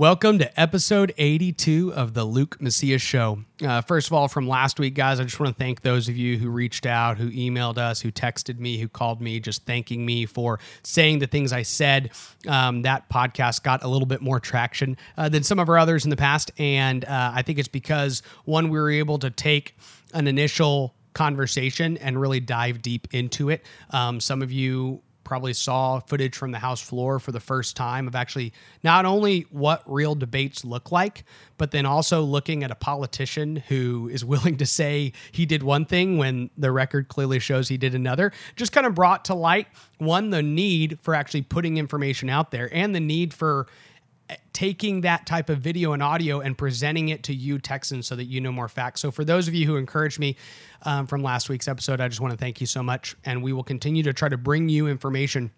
Welcome to episode 82 of the Luke Macias Show. Uh, first of all, from last week, guys, I just want to thank those of you who reached out, who emailed us, who texted me, who called me, just thanking me for saying the things I said. Um, that podcast got a little bit more traction uh, than some of our others in the past. And uh, I think it's because, one, we were able to take an initial conversation and really dive deep into it. Um, some of you probably saw footage from the House floor for the first time of actually not only what real debates look like, but then also looking at a politician who is willing to say he did one thing when the record clearly shows he did another. Just kind of brought to light one, the need for actually putting information out there and the need for taking that type of video and audio and presenting it to you Texans so that you know more facts. So for those of you who encouraged me um, from last week's episode, I just want to thank you so much, and we will continue to try to bring you information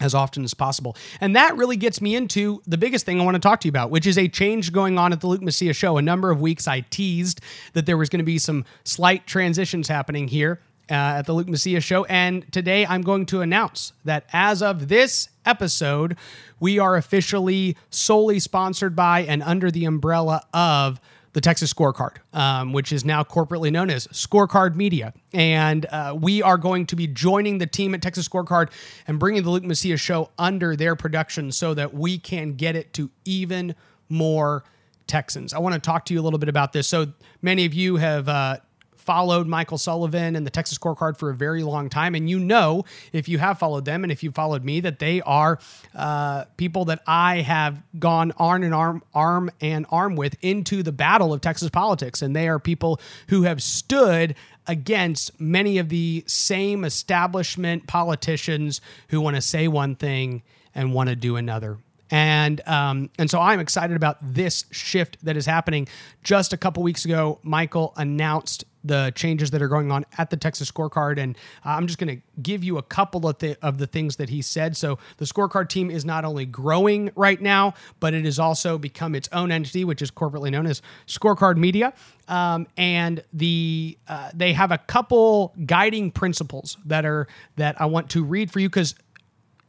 as often as possible. And that really gets me into the biggest thing I want to talk to you about, which is a change going on at the Luke Macias show. A number of weeks I teased that there was going to be some slight transitions happening here uh, at the Luke Macias show. And today I'm going to announce that as of this episode, we are officially solely sponsored by and under the umbrella of the Texas Scorecard, um, which is now corporately known as Scorecard Media. And uh, we are going to be joining the team at Texas Scorecard and bringing the Luke Macias show under their production so that we can get it to even more Texans. I want to talk to you a little bit about this. So many of you have uh, followed Michael Sullivan and the Texas Scorecard for a very long time. And you know, if you have followed them and if you followed me, that they are uh, people that I have gone arm and arm, arm and arm with into the battle of Texas politics. And they are people who have stood against many of the same establishment politicians who want to say one thing and want to do another. And um, and so I'm excited about this shift that is happening. Just a couple weeks ago, Michael announced the changes that are going on at the Texas scorecard. And uh, I'm just going to give you a couple of, th- of the things that he said. So the scorecard team is not only growing right now, but it has also become its own entity, which is corporately known as Scorecard Media. Um, and the uh, they have a couple guiding principles that are that I want to read for you because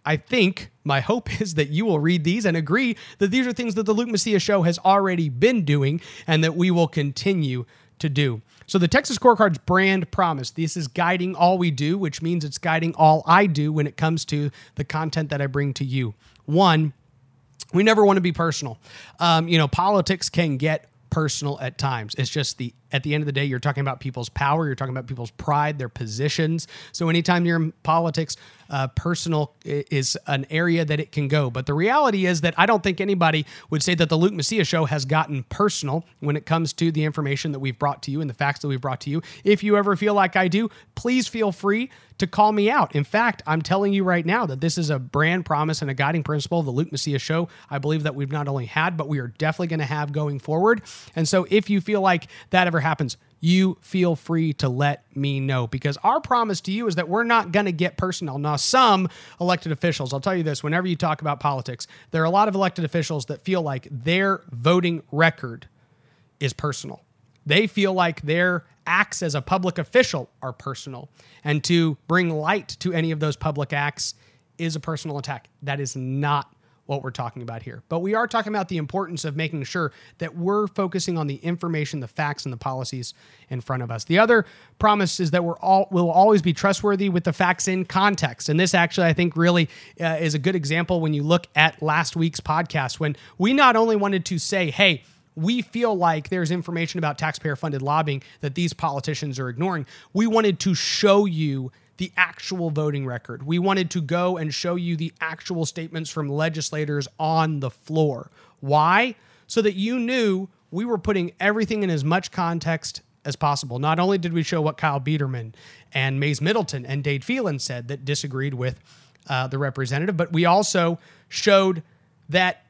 I think my hope is that you will read these and agree that these are things that the Luke Macias show has already been doing and that we will continue to do. So the Texas Scorecard's brand promise. This is guiding all we do, which means it's guiding all I do when it comes to the content that I bring to you. One, we never want to be personal. Um, you know, politics can get personal at times. It's just the at the end of the day, you're talking about people's power, you're talking about people's pride, their positions. So anytime you're in politics, uh, personal is an area that it can go. But the reality is that I don't think anybody would say that the Luke Macias show has gotten personal when it comes to the information that we've brought to you and the facts that we've brought to you. If you ever feel like I do, please feel free to call me out. In fact, I'm telling you right now that this is a brand promise and a guiding principle of the Luke Macias show. I believe that we've not only had, but we are definitely going to have going forward. And so if you feel like that ever happens, you feel free to let me know because our promise to you is that we're not going to get personal. Now, some elected officials, I'll tell you this whenever you talk about politics, there are a lot of elected officials that feel like their voting record is personal. They feel like their acts as a public official are personal. And to bring light to any of those public acts is a personal attack. That is not what we're talking about here. But we are talking about the importance of making sure that we're focusing on the information, the facts, and the policies in front of us. The other promise is that we're all will always be trustworthy with the facts in context. And this actually, I think, really uh, is a good example when you look at last week's podcast when we not only wanted to say, "Hey." we feel like there's information about taxpayer funded lobbying that these politicians are ignoring. We wanted to show you the actual voting record. We wanted to go and show you the actual statements from legislators on the floor. Why? So that you knew we were putting everything in as much context as possible. Not only did we show what Kyle Biedermann and Mays Middleton and Dade Phelan said that disagreed with uh, the representative, but we also showed that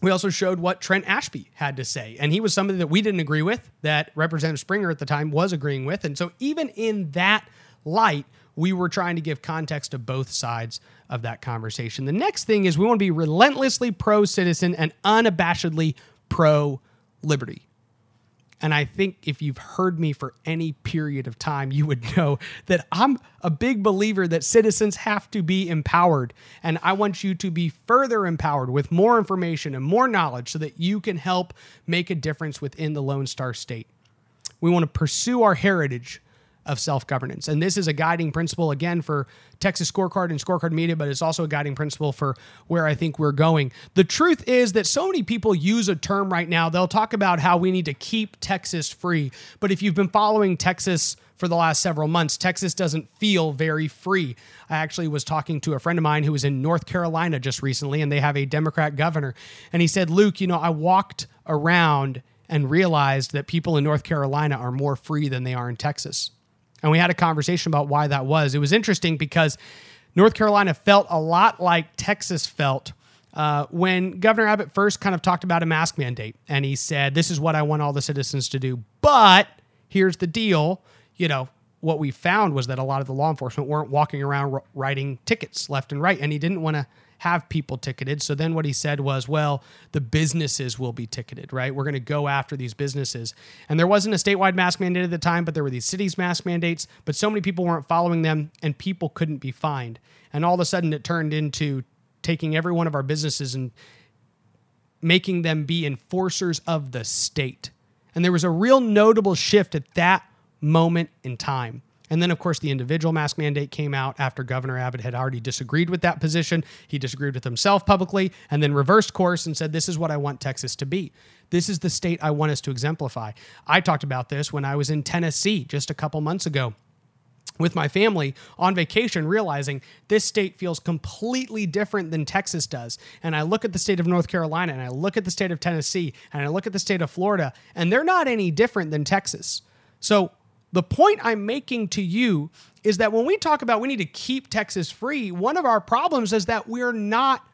we also showed what Trent Ashby had to say. And he was somebody that we didn't agree with, that Representative Springer at the time was agreeing with. And so, even in that light, we were trying to give context to both sides of that conversation. The next thing is we want to be relentlessly pro citizen and unabashedly pro liberty. And I think if you've heard me for any period of time, you would know that I'm a big believer that citizens have to be empowered. And I want you to be further empowered with more information and more knowledge so that you can help make a difference within the Lone Star State. We want to pursue our heritage of self governance. And this is a guiding principle, again, for Texas Scorecard and Scorecard Media, but it's also a guiding principle for where I think we're going. The truth is that so many people use a term right now, they'll talk about how we need to keep Texas free. But if you've been following Texas, for the last several months, Texas doesn't feel very free. I actually was talking to a friend of mine who was in North Carolina just recently, and they have a Democrat governor. And he said, Luke, you know, I walked around and realized that people in North Carolina are more free than they are in Texas. And we had a conversation about why that was. It was interesting because North Carolina felt a lot like Texas felt uh, when Governor Abbott first kind of talked about a mask mandate. And he said, This is what I want all the citizens to do. But here's the deal you know, what we found was that a lot of the law enforcement weren't walking around writing tickets left and right. And he didn't want to have people ticketed. So then what he said was, well, the businesses will be ticketed, right? We're going to go after these businesses. And there wasn't a statewide mask mandate at the time, but there were these cities' mask mandates. But so many people weren't following them and people couldn't be fined. And all of a sudden it turned into taking every one of our businesses and making them be enforcers of the state. And there was a real notable shift at that moment in time. And then, of course, the individual mask mandate came out after Governor Abbott had already disagreed with that position. He disagreed with himself publicly and then reversed course and said, This is what I want Texas to be. This is the state I want us to exemplify. I talked about this when I was in Tennessee just a couple months ago with my family on vacation, realizing this state feels completely different than Texas does. And I look at the state of North Carolina and I look at the state of Tennessee and I look at the state of Florida, and they're not any different than Texas. So the point I'm making to you is that when we talk about we need to keep Texas free, one of our problems is that we're not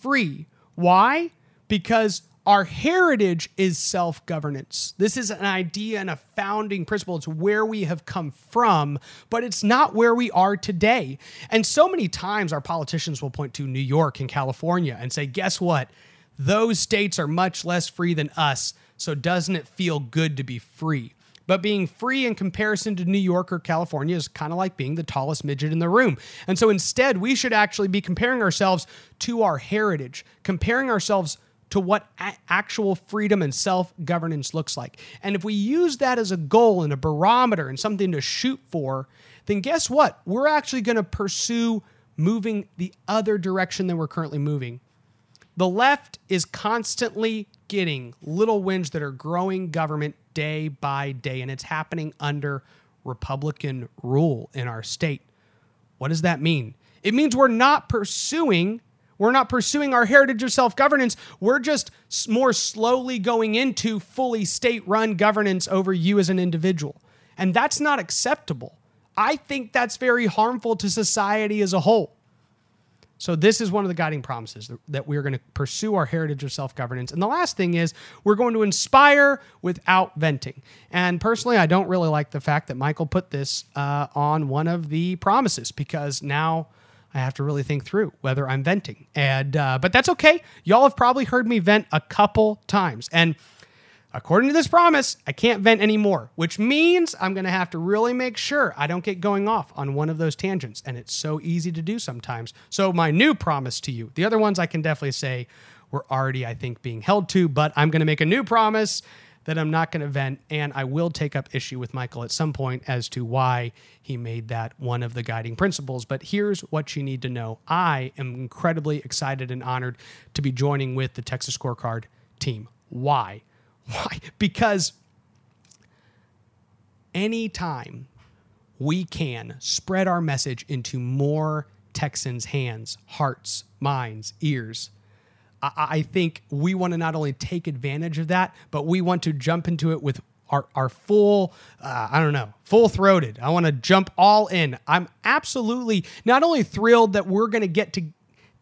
free. Why? Because our heritage is self governance. This is an idea and a founding principle. It's where we have come from, but it's not where we are today. And so many times our politicians will point to New York and California and say, guess what? Those states are much less free than us. So doesn't it feel good to be free? But being free in comparison to New York or California is kind of like being the tallest midget in the room. And so instead, we should actually be comparing ourselves to our heritage, comparing ourselves to what a- actual freedom and self governance looks like. And if we use that as a goal and a barometer and something to shoot for, then guess what? We're actually going to pursue moving the other direction than we're currently moving. The left is constantly getting little wins that are growing government day by day, and it's happening under Republican rule in our state. What does that mean? It means we're not pursuing we're not pursuing our heritage of self governance. We're just more slowly going into fully state run governance over you as an individual. And that's not acceptable. I think that's very harmful to society as a whole. So this is one of the guiding promises that we're going to pursue our heritage of self-governance. And the last thing is we're going to inspire without venting. And personally, I don't really like the fact that Michael put this uh, on one of the promises because now I have to really think through whether I'm venting. And uh, but that's okay. Y'all have probably heard me vent a couple times, and According to this promise, I can't vent anymore, which means I'm going to have to really make sure I don't get going off on one of those tangents. And it's so easy to do sometimes. So, my new promise to you, the other ones I can definitely say were already, I think, being held to, but I'm going to make a new promise that I'm not going to vent. And I will take up issue with Michael at some point as to why he made that one of the guiding principles. But here's what you need to know I am incredibly excited and honored to be joining with the Texas Scorecard team. Why? Why? Because anytime we can spread our message into more Texans' hands, hearts, minds, ears, I, I think we want to not only take advantage of that, but we want to jump into it with our, our full, uh, I don't know, full throated. I want to jump all in. I'm absolutely not only thrilled that we're going to get to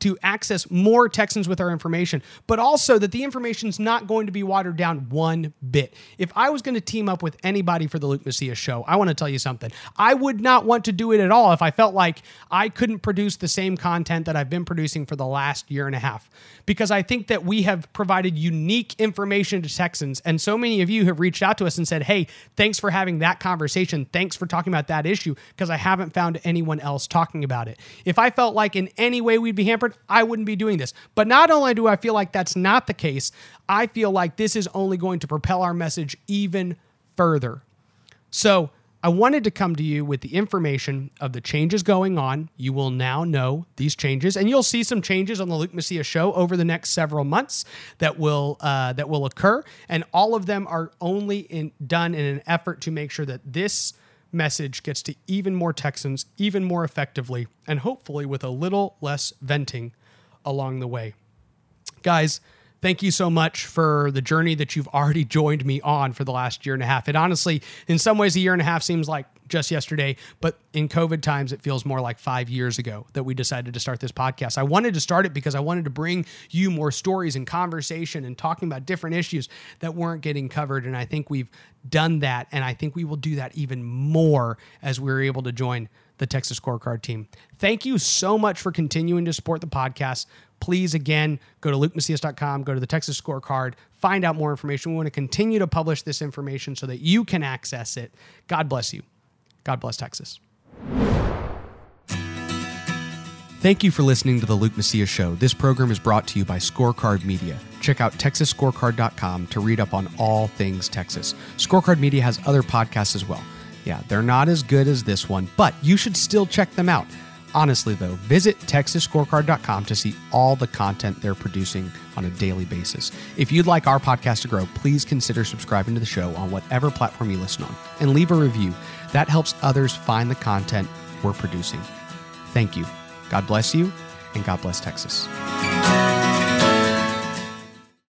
to access more Texans with our information, but also that the information's not going to be watered down one bit. If I was going to team up with anybody for the Luke Macias show, I want to tell you something. I would not want to do it at all if I felt like I couldn't produce the same content that I've been producing for the last year and a half. Because I think that we have provided unique information to Texans. And so many of you have reached out to us and said, hey, thanks for having that conversation. Thanks for talking about that issue because I haven't found anyone else talking about it. If I felt like in any way we'd be hampered, I wouldn't be doing this. But not only do I feel like that's not the case, I feel like this is only going to propel our message even further. So, I wanted to come to you with the information of the changes going on. You will now know these changes, and you'll see some changes on the Luke Macias show over the next several months that will uh, that will occur, and all of them are only in, done in an effort to make sure that this message gets to even more Texans, even more effectively, and hopefully with a little less venting along the way. Guys, thank you so much for the journey that you've already joined me on for the last year and a half. It honestly, in some ways, a year and a half seems like just yesterday, but in COVID times, it feels more like five years ago that we decided to start this podcast. I wanted to start it because I wanted to bring you more stories and conversation and talking about different issues that weren't getting covered. And I think we've done that. And I think we will do that even more as we're able to join the Texas Scorecard team. Thank you so much for continuing to support the podcast. Please, again, go to lukemacias.com, go to the Texas Scorecard, find out more information. We want to continue to publish this information so that you can access it. God bless you. God bless Texas. Thank you for listening to the Luke Macias Show. This program is brought to you by Scorecard Media. Check out TexasScorecard.com to read up on all things Texas. Scorecard Media has other podcasts as well. Yeah, they're not as good as this one, but you should still check them out. Honestly, though, visit TexasScorecard.com to see all the content they're producing on a daily basis. If you'd like our podcast to grow, please consider subscribing to the show on whatever platform you listen on and leave a review. That helps others find the content we're producing. Thank you. God bless you, and God bless Texas.